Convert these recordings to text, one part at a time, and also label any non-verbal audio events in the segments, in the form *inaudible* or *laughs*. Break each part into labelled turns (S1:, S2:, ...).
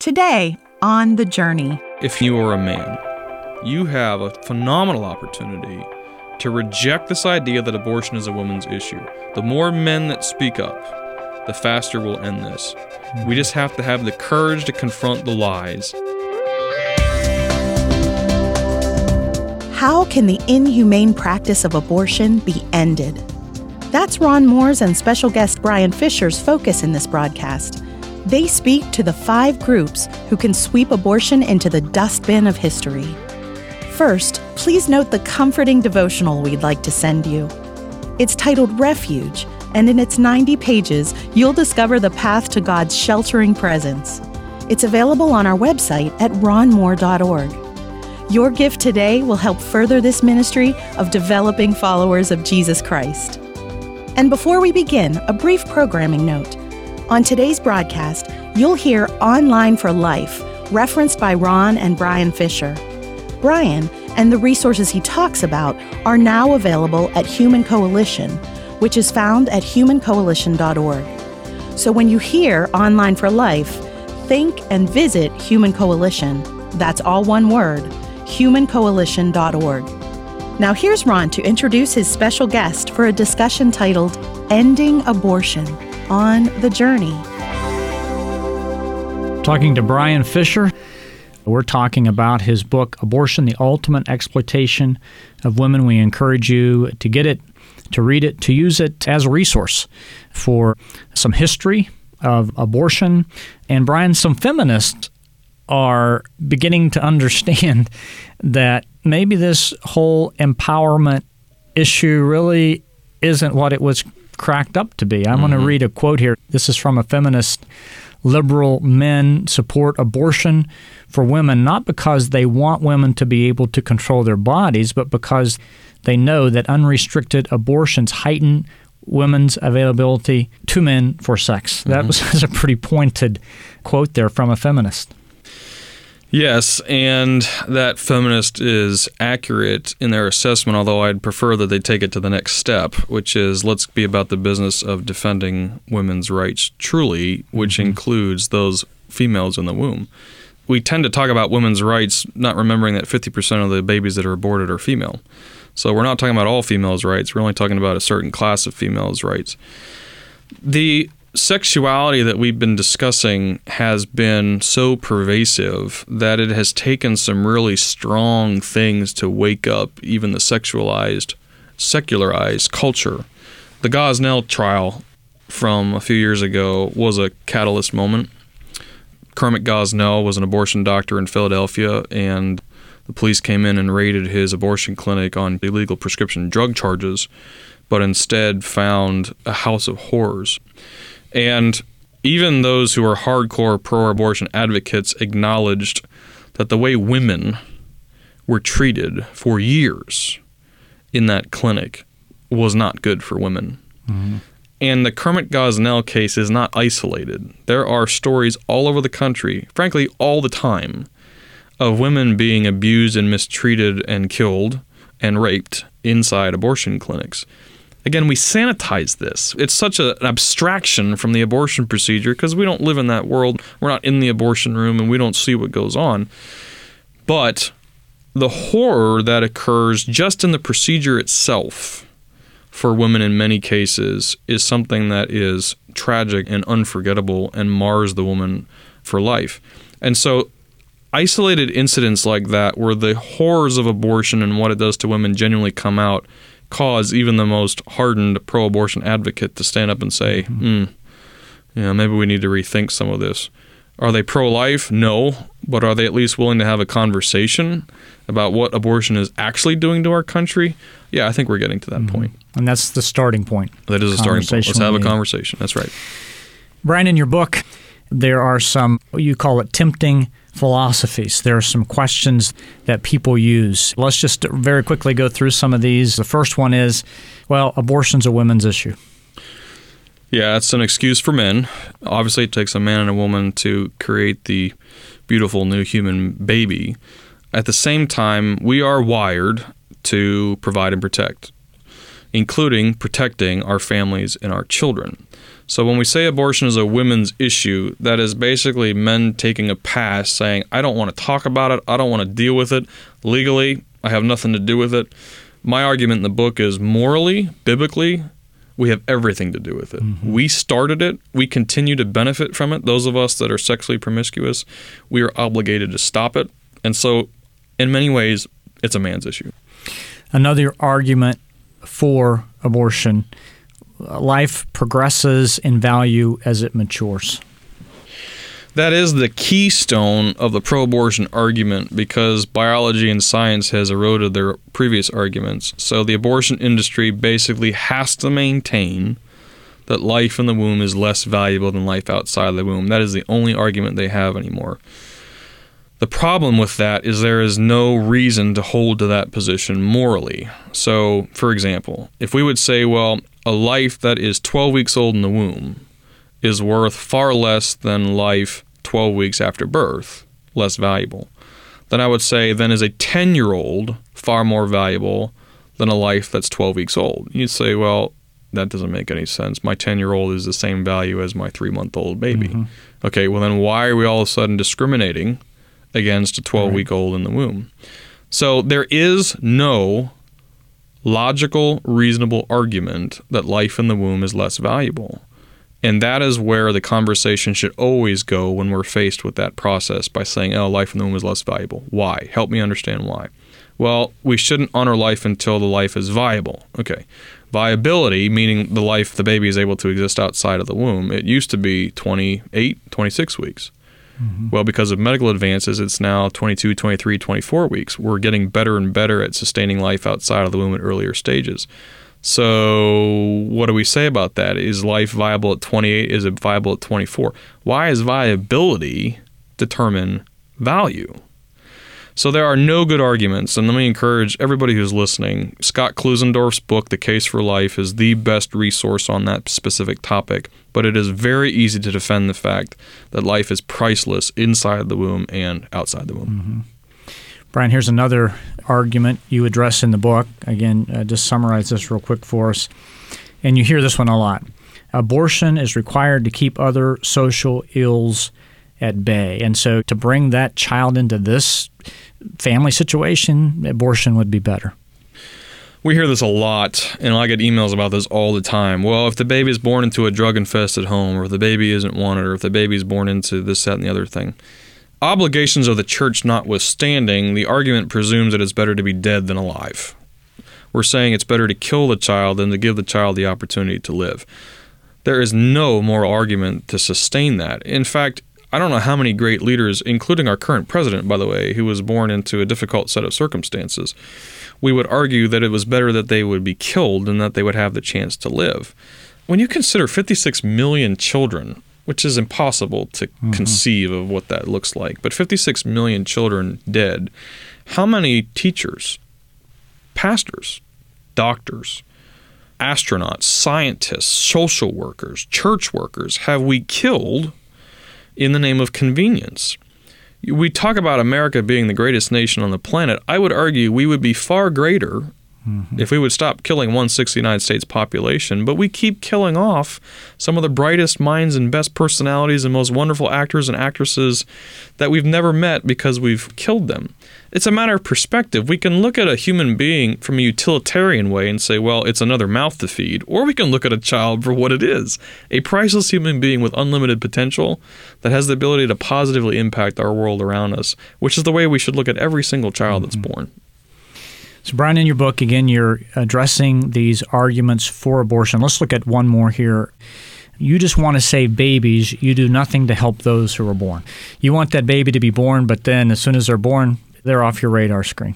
S1: Today on The Journey.
S2: If you are a man, you have a phenomenal opportunity to reject this idea that abortion is a woman's issue. The more men that speak up, the faster we'll end this. We just have to have the courage to confront the lies.
S1: How can the inhumane practice of abortion be ended? That's Ron Moore's and special guest Brian Fisher's focus in this broadcast. They speak to the five groups who can sweep abortion into the dustbin of history. First, please note the comforting devotional we'd like to send you. It's titled Refuge, and in its 90 pages, you'll discover the path to God's sheltering presence. It's available on our website at ronmoore.org. Your gift today will help further this ministry of developing followers of Jesus Christ. And before we begin, a brief programming note. On today's broadcast, you'll hear Online for Life, referenced by Ron and Brian Fisher. Brian and the resources he talks about are now available at Human Coalition, which is found at humancoalition.org. So when you hear Online for Life, think and visit Human Coalition. That's all one word humancoalition.org. Now, here's Ron to introduce his special guest for a discussion titled Ending Abortion on the Journey.
S3: Talking to Brian Fisher. We're talking about his book, Abortion The Ultimate Exploitation of Women. We encourage you to get it, to read it, to use it as a resource for some history of abortion. And Brian, some feminists are beginning to understand *laughs* that maybe this whole empowerment issue really isn't what it was cracked up to be. I'm mm-hmm. going to read a quote here. This is from a feminist liberal men support abortion for women not because they want women to be able to control their bodies, but because they know that unrestricted abortions heighten women's availability to men for sex. Mm-hmm. That was *laughs* a pretty pointed quote there from a feminist.
S2: Yes, and that feminist is accurate in their assessment, although I'd prefer that they take it to the next step, which is let's be about the business of defending women's rights truly, which mm-hmm. includes those females in the womb. We tend to talk about women's rights, not remembering that 50% of the babies that are aborted are female. So we're not talking about all females' rights, we're only talking about a certain class of females' rights. The sexuality that we've been discussing has been so pervasive that it has taken some really strong things to wake up even the sexualized, secularized culture. The Gosnell trial from a few years ago was a catalyst moment. Kermit Gosnell was an abortion doctor in Philadelphia, and the police came in and raided his abortion clinic on illegal prescription drug charges, but instead found a house of horrors. And even those who are hardcore pro abortion advocates acknowledged that the way women were treated for years in that clinic was not good for women. Mm-hmm. And the Kermit Gosnell case is not isolated. There are stories all over the country, frankly, all the time, of women being abused and mistreated and killed and raped inside abortion clinics. Again, we sanitize this. It's such a, an abstraction from the abortion procedure because we don't live in that world. We're not in the abortion room and we don't see what goes on. But the horror that occurs just in the procedure itself for women in many cases is something that is tragic and unforgettable and mars the woman for life. And so isolated incidents like that where the horrors of abortion and what it does to women genuinely come out cause even the most hardened pro-abortion advocate to stand up and say, mm-hmm. mm, "Yeah, maybe we need to rethink some of this." Are they pro-life? No, but are they at least willing to have a conversation about what abortion is actually doing to our country? Yeah, I think we're getting to that mm-hmm. point.
S3: And that's the starting point.
S2: That is a starting point. Let's have a conversation. That's right.
S3: Brian, in your book, there are some you call it tempting philosophies. There are some questions that people use. Let's just very quickly go through some of these. The first one is well, abortion's a women's issue.
S2: Yeah, it's an excuse for men. Obviously, it takes a man and a woman to create the beautiful new human baby. At the same time, we are wired to provide and protect. Including protecting our families and our children. So when we say abortion is a women's issue, that is basically men taking a pass saying, I don't want to talk about it, I don't want to deal with it. Legally, I have nothing to do with it. My argument in the book is morally, biblically, we have everything to do with it. Mm-hmm. We started it. We continue to benefit from it. Those of us that are sexually promiscuous, we are obligated to stop it. And so, in many ways, it's a man's issue.
S3: Another argument for abortion life progresses in value as it matures.
S2: That is the keystone of the pro abortion argument because biology and science has eroded their previous arguments. So the abortion industry basically has to maintain that life in the womb is less valuable than life outside the womb. That is the only argument they have anymore. The problem with that is there is no reason to hold to that position morally. So, for example, if we would say, well, a life that is 12 weeks old in the womb is worth far less than life 12 weeks after birth, less valuable, then I would say then is a 10 year old far more valuable than a life that's 12 weeks old. You'd say, well, that doesn't make any sense. My 10 year old is the same value as my three month old baby. Mm-hmm. Okay, well, then why are we all of a sudden discriminating against a 12 week old in the womb? So there is no logical, reasonable argument that life in the womb is less valuable. And that is where the conversation should always go when we're faced with that process by saying, oh, life in the womb is less valuable. Why? Help me understand why. Well, we shouldn't honor life until the life is viable. Okay. Viability, meaning the life the baby is able to exist outside of the womb, it used to be 28, 26 weeks. Mm-hmm. Well, because of medical advances, it's now 22, 23, 24 weeks. We're getting better and better at sustaining life outside of the womb at earlier stages. So, what do we say about that? Is life viable at 28? Is it viable at 24? Why is viability determine value? So, there are no good arguments, and let me encourage everybody who's listening. Scott Klusendorf's book, The Case for Life, is the best resource on that specific topic, but it is very easy to defend the fact that life is priceless inside the womb and outside the womb.
S3: Mm-hmm. Brian, here's another argument you address in the book. Again, uh, just summarize this real quick for us. And you hear this one a lot. Abortion is required to keep other social ills at bay. And so to bring that child into this family situation, abortion would be better.
S2: We hear this a lot, and I get emails about this all the time. Well, if the baby is born into a drug infested home, or if the baby isn't wanted, or if the baby is born into this, that, and the other thing, Obligations of the church notwithstanding, the argument presumes that it's better to be dead than alive. We're saying it's better to kill the child than to give the child the opportunity to live. There is no moral argument to sustain that. In fact, I don't know how many great leaders, including our current president, by the way, who was born into a difficult set of circumstances, we would argue that it was better that they would be killed than that they would have the chance to live. When you consider 56 million children which is impossible to mm-hmm. conceive of what that looks like. But 56 million children dead. How many teachers, pastors, doctors, astronauts, scientists, social workers, church workers have we killed in the name of convenience? We talk about America being the greatest nation on the planet. I would argue we would be far greater Mm-hmm. If we would stop killing one sixth of the United States population, but we keep killing off some of the brightest minds and best personalities and most wonderful actors and actresses that we've never met because we've killed them. It's a matter of perspective. We can look at a human being from a utilitarian way and say, well, it's another mouth to feed, or we can look at a child for what it is a priceless human being with unlimited potential that has the ability to positively impact our world around us, which is the way we should look at every single child mm-hmm. that's born.
S3: So, Brian, in your book, again, you're addressing these arguments for abortion. Let's look at one more here. You just want to save babies. You do nothing to help those who are born. You want that baby to be born, but then as soon as they're born, they're off your radar screen.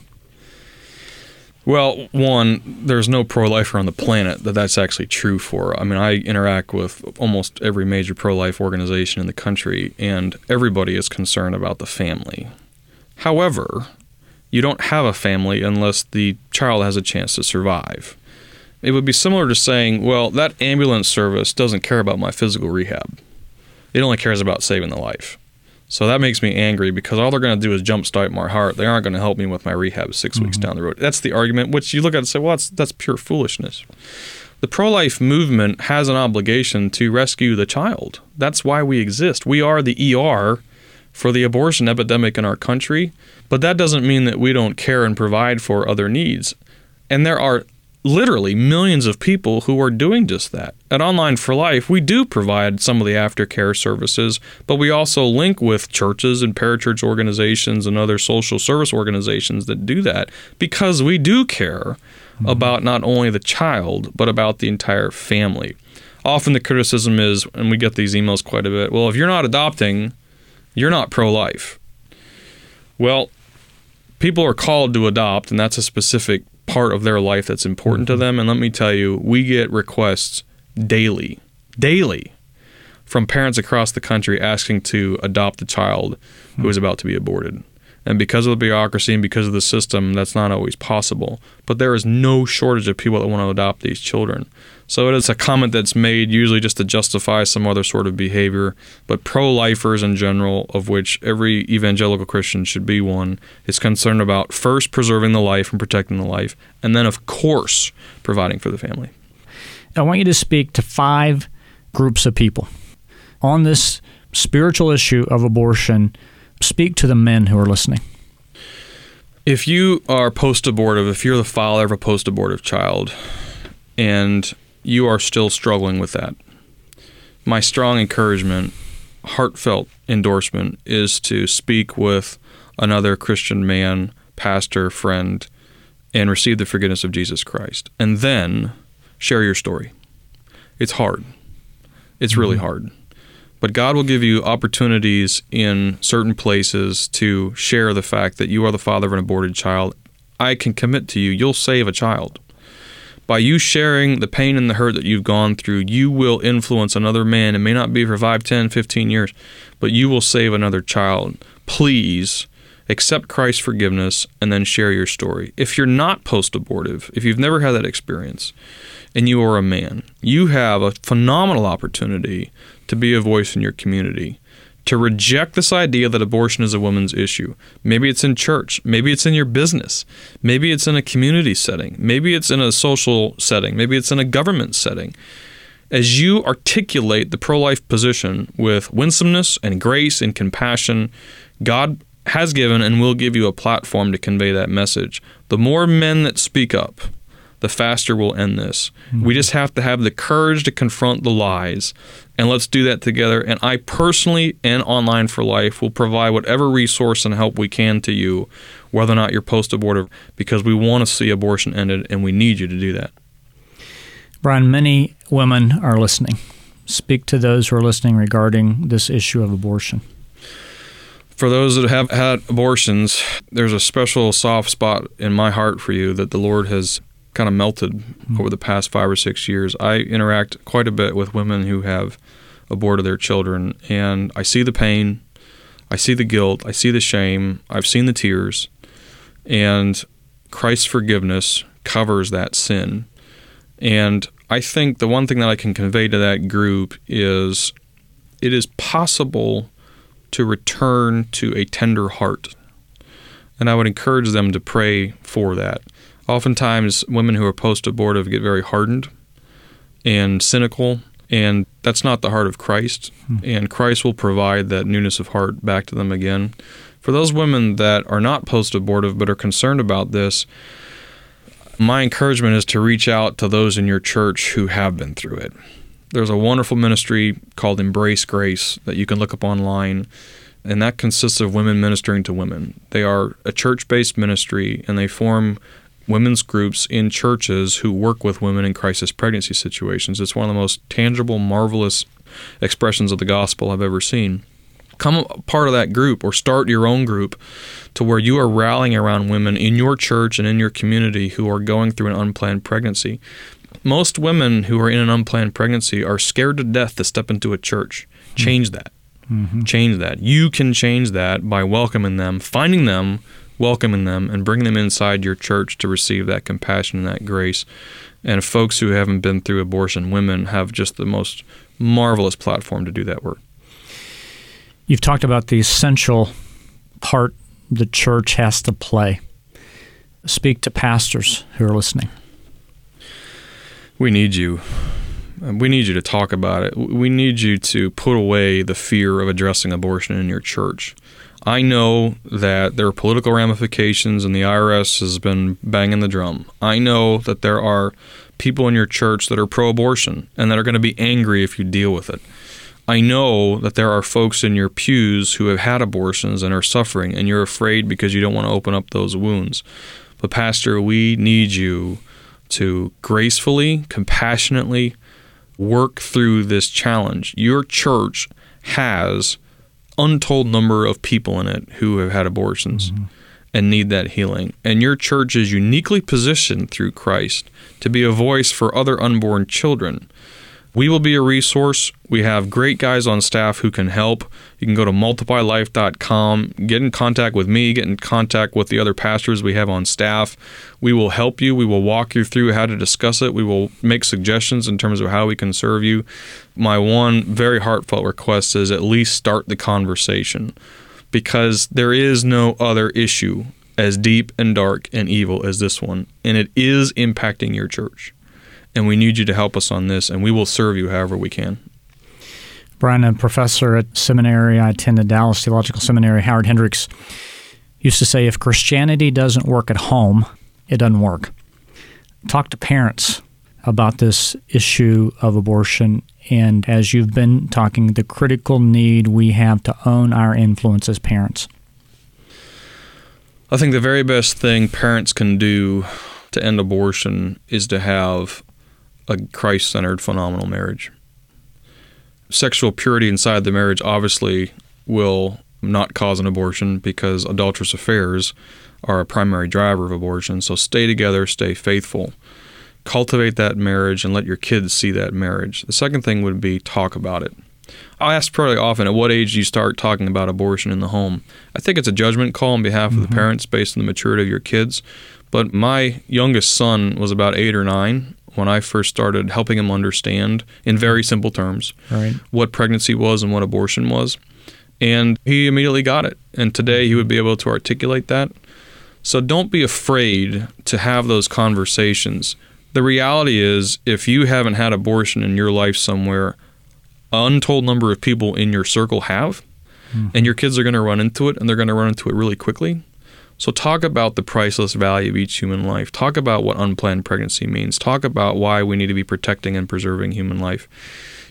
S2: Well, one, there's no pro lifer on the planet that that's actually true for. I mean, I interact with almost every major pro life organization in the country, and everybody is concerned about the family. However, you don't have a family unless the child has a chance to survive. It would be similar to saying, well, that ambulance service doesn't care about my physical rehab. It only cares about saving the life. So that makes me angry because all they're going to do is jumpstart my heart. They aren't going to help me with my rehab 6 mm-hmm. weeks down the road. That's the argument, which you look at and say, well, that's, that's pure foolishness. The pro life movement has an obligation to rescue the child. That's why we exist. We are the ER for the abortion epidemic in our country, but that doesn't mean that we don't care and provide for other needs. And there are literally millions of people who are doing just that. At Online for Life, we do provide some of the aftercare services, but we also link with churches and parachurch organizations and other social service organizations that do that because we do care mm-hmm. about not only the child, but about the entire family. Often the criticism is, and we get these emails quite a bit well, if you're not adopting, you're not pro life. Well, people are called to adopt, and that's a specific part of their life that's important to mm-hmm. them. And let me tell you, we get requests daily, daily from parents across the country asking to adopt a child who is about to be aborted. And because of the bureaucracy and because of the system, that's not always possible. But there is no shortage of people that want to adopt these children. So it is a comment that's made usually just to justify some other sort of behavior. But pro lifers in general, of which every evangelical Christian should be one, is concerned about first preserving the life and protecting the life, and then, of course, providing for the family.
S3: I want you to speak to five groups of people on this spiritual issue of abortion speak to the men who are listening.
S2: If you are post abortive, if you're the father of a post abortive child, and you are still struggling with that, my strong encouragement, heartfelt endorsement is to speak with another Christian man, pastor, friend, and receive the forgiveness of Jesus Christ. And then share your story. It's hard. It's really mm-hmm. hard. But God will give you opportunities in certain places to share the fact that you are the father of an aborted child. I can commit to you, you'll save a child. By you sharing the pain and the hurt that you've gone through, you will influence another man. It may not be for 5, 10, 15 years, but you will save another child. Please accept Christ's forgiveness and then share your story. If you're not post abortive, if you've never had that experience, and you are a man, you have a phenomenal opportunity to be a voice in your community, to reject this idea that abortion is a woman's issue. Maybe it's in church, maybe it's in your business, maybe it's in a community setting, maybe it's in a social setting, maybe it's in a government setting. As you articulate the pro life position with winsomeness and grace and compassion, God has given and will give you a platform to convey that message. The more men that speak up, the faster we'll end this. Mm-hmm. We just have to have the courage to confront the lies, and let's do that together. And I personally and Online for Life will provide whatever resource and help we can to you, whether or not you're post abortive, because we want to see abortion ended, and we need you to do that.
S3: Brian, many women are listening. Speak to those who are listening regarding this issue of abortion
S2: for those that have had abortions, there's a special soft spot in my heart for you that the Lord has kind of melted mm-hmm. over the past five or six years. I interact quite a bit with women who have aborted their children, and I see the pain, I see the guilt, I see the shame, I've seen the tears, and Christ's forgiveness covers that sin. And I think the one thing that I can convey to that group is it is possible to return to a tender heart. And I would encourage them to pray for that. Oftentimes, women who are post abortive get very hardened and cynical, and that's not the heart of Christ. Hmm. And Christ will provide that newness of heart back to them again. For those women that are not post abortive but are concerned about this, my encouragement is to reach out to those in your church who have been through it. There's a wonderful ministry called Embrace Grace that you can look up online, and that consists of women ministering to women. They are a church based ministry and they form women's groups in churches who work with women in crisis pregnancy situations. It's one of the most tangible, marvelous expressions of the gospel I've ever seen. Come part of that group or start your own group to where you are rallying around women in your church and in your community who are going through an unplanned pregnancy. Most women who are in an unplanned pregnancy are scared to death to step into a church. Change that. Mm-hmm. Change that. You can change that by welcoming them, finding them welcoming them and bringing them inside your church to receive that compassion and that grace. And folks who haven't been through abortion, women, have just the most marvelous platform to do that work.
S3: You've talked about the essential part the church has to play. Speak to pastors who are listening.
S2: We need you. We need you to talk about it. We need you to put away the fear of addressing abortion in your church. I know that there are political ramifications and the IRS has been banging the drum. I know that there are people in your church that are pro abortion and that are going to be angry if you deal with it. I know that there are folks in your pews who have had abortions and are suffering, and you're afraid because you don't want to open up those wounds. But, Pastor, we need you to gracefully, compassionately work through this challenge. Your church has untold number of people in it who have had abortions mm-hmm. and need that healing. And your church is uniquely positioned through Christ to be a voice for other unborn children we will be a resource. We have great guys on staff who can help. You can go to multiplylife.com, get in contact with me, get in contact with the other pastors we have on staff. We will help you. We will walk you through how to discuss it. We will make suggestions in terms of how we can serve you. My one very heartfelt request is at least start the conversation because there is no other issue as deep and dark and evil as this one, and it is impacting your church and we need you to help us on this, and we will serve you however we can.
S3: Brian, a professor at seminary, I attended Dallas Theological Seminary. Howard Hendricks used to say, if Christianity doesn't work at home, it doesn't work. Talk to parents about this issue of abortion. And as you've been talking, the critical need we have to own our influence as parents.
S2: I think the very best thing parents can do to end abortion is to have a Christ centered, phenomenal marriage. Sexual purity inside the marriage obviously will not cause an abortion because adulterous affairs are a primary driver of abortion. So stay together, stay faithful, cultivate that marriage, and let your kids see that marriage. The second thing would be talk about it. I ask pretty often, at what age do you start talking about abortion in the home? I think it's a judgment call on behalf mm-hmm. of the parents based on the maturity of your kids. But my youngest son was about eight or nine when I first started helping him understand in very simple terms right. what pregnancy was and what abortion was. And he immediately got it. And today he would be able to articulate that. So don't be afraid to have those conversations. The reality is, if you haven't had abortion in your life somewhere, an untold number of people in your circle have, mm-hmm. and your kids are going to run into it, and they're going to run into it really quickly. So, talk about the priceless value of each human life. Talk about what unplanned pregnancy means. Talk about why we need to be protecting and preserving human life.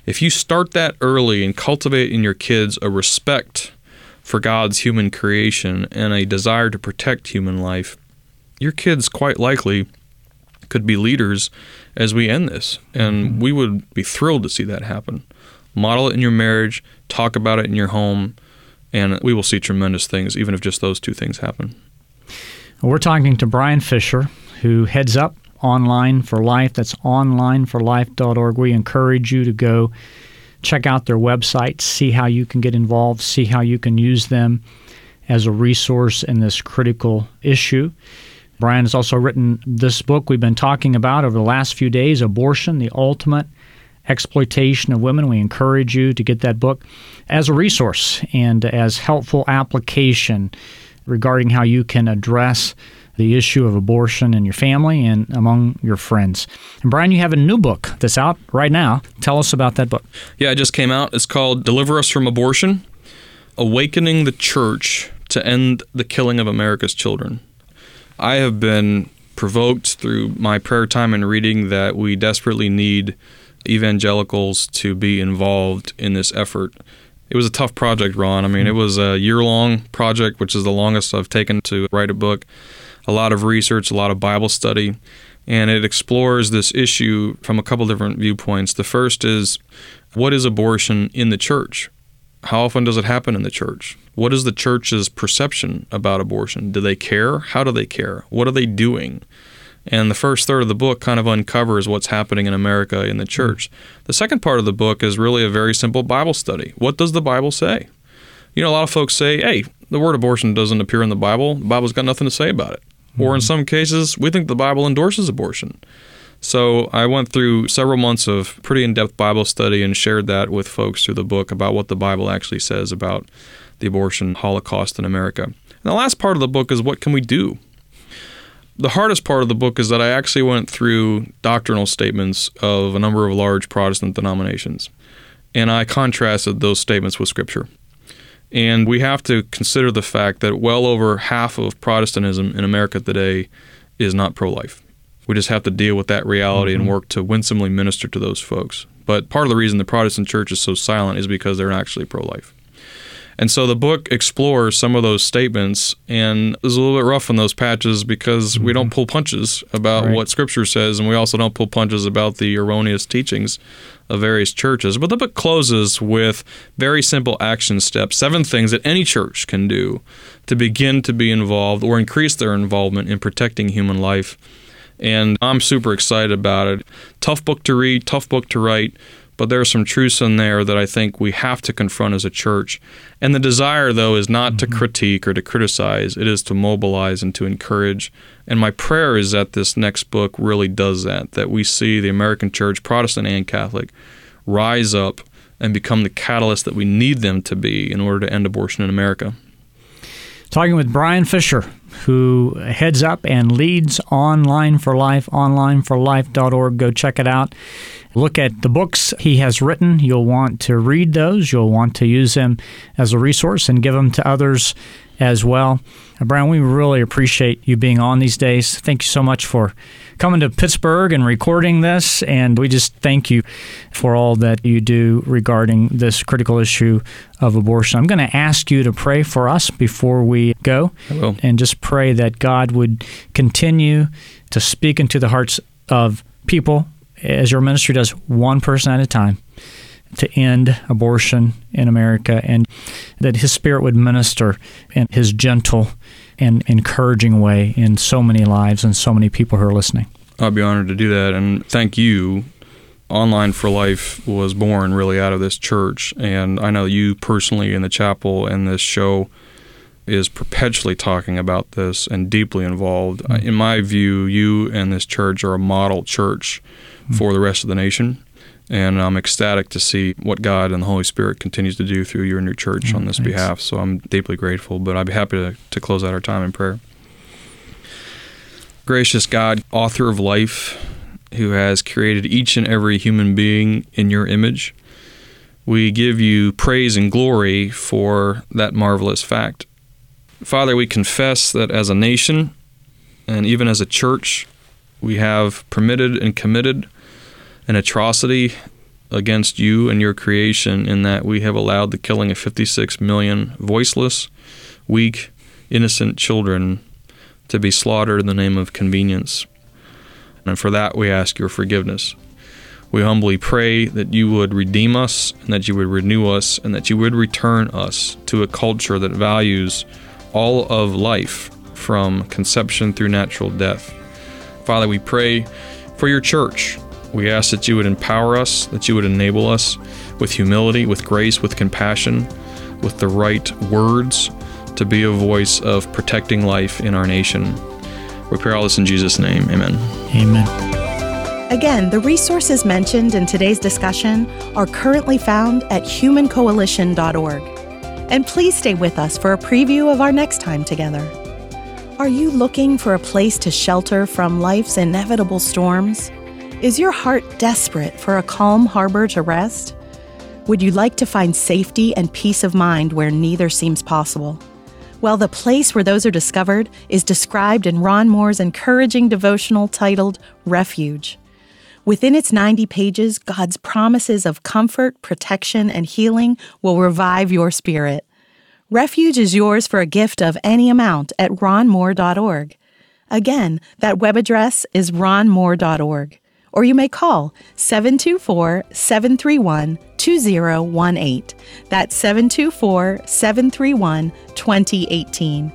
S2: If you start that early and cultivate in your kids a respect for God's human creation and a desire to protect human life, your kids quite likely could be leaders as we end this. And mm-hmm. we would be thrilled to see that happen. Model it in your marriage, talk about it in your home, and we will see tremendous things, even if just those two things happen.
S3: We're talking to Brian Fisher, who heads up Online for Life. That's onlineforlife.org. We encourage you to go check out their website, see how you can get involved, see how you can use them as a resource in this critical issue. Brian has also written this book we've been talking about over the last few days Abortion, the Ultimate Exploitation of Women. We encourage you to get that book as a resource and as helpful application regarding how you can address the issue of abortion in your family and among your friends. And Brian, you have a new book that's out right now. Tell us about that book.
S2: Yeah, it just came out. It's called Deliver Us from Abortion Awakening the Church to End the Killing of America's Children. I have been provoked through my prayer time and reading that we desperately need evangelicals to be involved in this effort it was a tough project, Ron. I mean, it hmm. was a year long project, which is the longest I've taken to write a book. A lot of research, a lot of Bible study, and it explores this issue from a couple different viewpoints. The first is what is abortion in the church? How often does it happen in the church? What is the church's perception about abortion? Do they care? How do they care? What are they doing? And the first third of the book kind of uncovers what's happening in America in the church. The second part of the book is really a very simple Bible study. What does the Bible say? You know, a lot of folks say, hey, the word abortion doesn't appear in the Bible. The Bible's got nothing to say about it. Mm-hmm. Or in mm-hmm. some cases, we think the Bible endorses abortion. So I went through several months of pretty in depth Bible study and shared that with folks through the book about what the Bible actually says about the abortion holocaust in America. And the last part of the book is what can we do? The hardest part of the book is that I actually went through doctrinal statements of a number of large Protestant denominations, and I contrasted those statements with Scripture. And we have to consider the fact that well over half of Protestantism in America today is not pro life. We just have to deal with that reality mm-hmm. and work to winsomely minister to those folks. But part of the reason the Protestant church is so silent is because they're actually pro life. And so the book explores some of those statements and is a little bit rough on those patches because mm-hmm. we don't mm-hmm. pull punches about right. what Scripture says, and we also don't pull punches about the erroneous teachings of various churches. But the book closes with very simple action steps, seven things that any church can do to begin to be involved or increase their involvement in protecting human life. And I'm super excited about it. Tough book to read, tough book to write but there are some truths in there that I think we have to confront as a church. And the desire, though, is not mm-hmm. to critique or to criticize, it is to mobilize and to encourage. And my prayer is that this next book really does that, that we see the American church, Protestant and Catholic, rise up and become the catalyst that we need them to be in order to end abortion in America.
S3: Talking with Brian Fisher, who heads up and leads Online for Life, onlineforlife.org. Go check it out. Look at the books he has written. You'll want to read those. You'll want to use them as a resource and give them to others as well. Uh, Brian, we really appreciate you being on these days. Thank you so much for coming to Pittsburgh and recording this. And we just thank you for all that you do regarding this critical issue of abortion. I'm going to ask you to pray for us before we go. And just pray that God would continue to speak into the hearts of people as your ministry does, one person at a time to end abortion in America, and that His Spirit would minister in His gentle and encouraging way in so many lives and so many people who are listening.
S2: I'd be honored to do that, and thank you. Online for Life was born really out of this church, and I know you personally in the chapel and this show is perpetually talking about this and deeply involved. Mm-hmm. In my view, you and this church are a model church mm-hmm. for the rest of the nation. And I'm ecstatic to see what God and the Holy Spirit continues to do through you and your church mm-hmm. on this Thanks. behalf. So I'm deeply grateful, but I'd be happy to, to close out our time in prayer. Gracious God, author of life, who has created each and every human being in your image, we give you praise and glory for that marvelous fact. Father, we confess that as a nation and even as a church, we have permitted and committed an atrocity against you and your creation in that we have allowed the killing of 56 million voiceless, weak, innocent children to be slaughtered in the name of convenience. And for that, we ask your forgiveness. We humbly pray that you would redeem us and that you would renew us and that you would return us to a culture that values all of life from conception through natural death. Father, we pray for your church. We ask that you would empower us, that you would enable us with humility, with grace, with compassion, with the right words to be a voice of protecting life in our nation. We pray all this in Jesus' name. Amen.
S3: Amen.
S1: Again, the resources mentioned in today's discussion are currently found at humancoalition.org. And please stay with us for a preview of our next time together. Are you looking for a place to shelter from life's inevitable storms? Is your heart desperate for a calm harbor to rest? Would you like to find safety and peace of mind where neither seems possible? Well, the place where those are discovered is described in Ron Moore's encouraging devotional titled Refuge. Within its 90 pages, God's promises of comfort, protection, and healing will revive your spirit. Refuge is yours for a gift of any amount at ronmoore.org. Again, that web address is ronmoore.org. Or you may call 724 731 2018. That's 724 731 2018.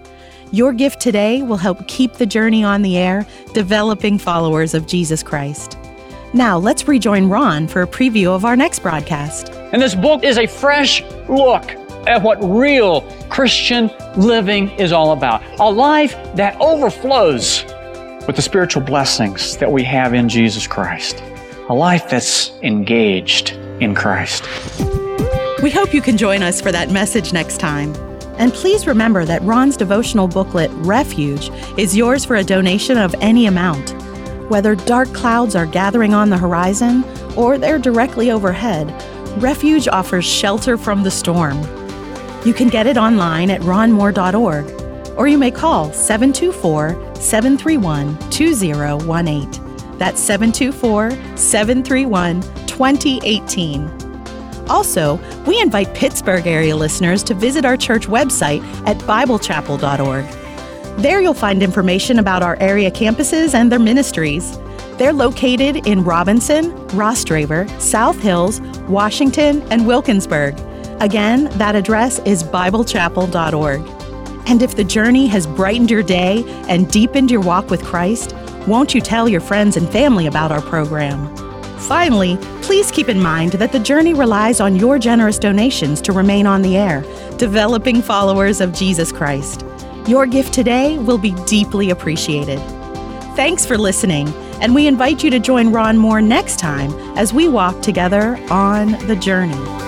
S1: Your gift today will help keep the journey on the air, developing followers of Jesus Christ. Now, let's rejoin Ron for a preview of our next broadcast.
S4: And this book is a fresh look at what real Christian living is all about a life that overflows with the spiritual blessings that we have in Jesus Christ. A life that's engaged in Christ.
S1: We hope you can join us for that message next time. And please remember that Ron's devotional booklet, Refuge, is yours for a donation of any amount. Whether dark clouds are gathering on the horizon or they're directly overhead, Refuge offers shelter from the storm. You can get it online at ronmoore.org, or you may call 724 731 2018. That's 724 731 2018. Also, we invite Pittsburgh area listeners to visit our church website at BibleChapel.org. There you'll find information about our area campuses and their ministries. They're located in Robinson, Rostraver, South Hills, Washington, and Wilkinsburg. Again, that address is BibleChapel.org. And if the journey has brightened your day and deepened your walk with Christ, won't you tell your friends and family about our program? Finally, please keep in mind that the journey relies on your generous donations to remain on the air, developing followers of Jesus Christ. Your gift today will be deeply appreciated. Thanks for listening, and we invite you to join Ron Moore next time as we walk together on the journey.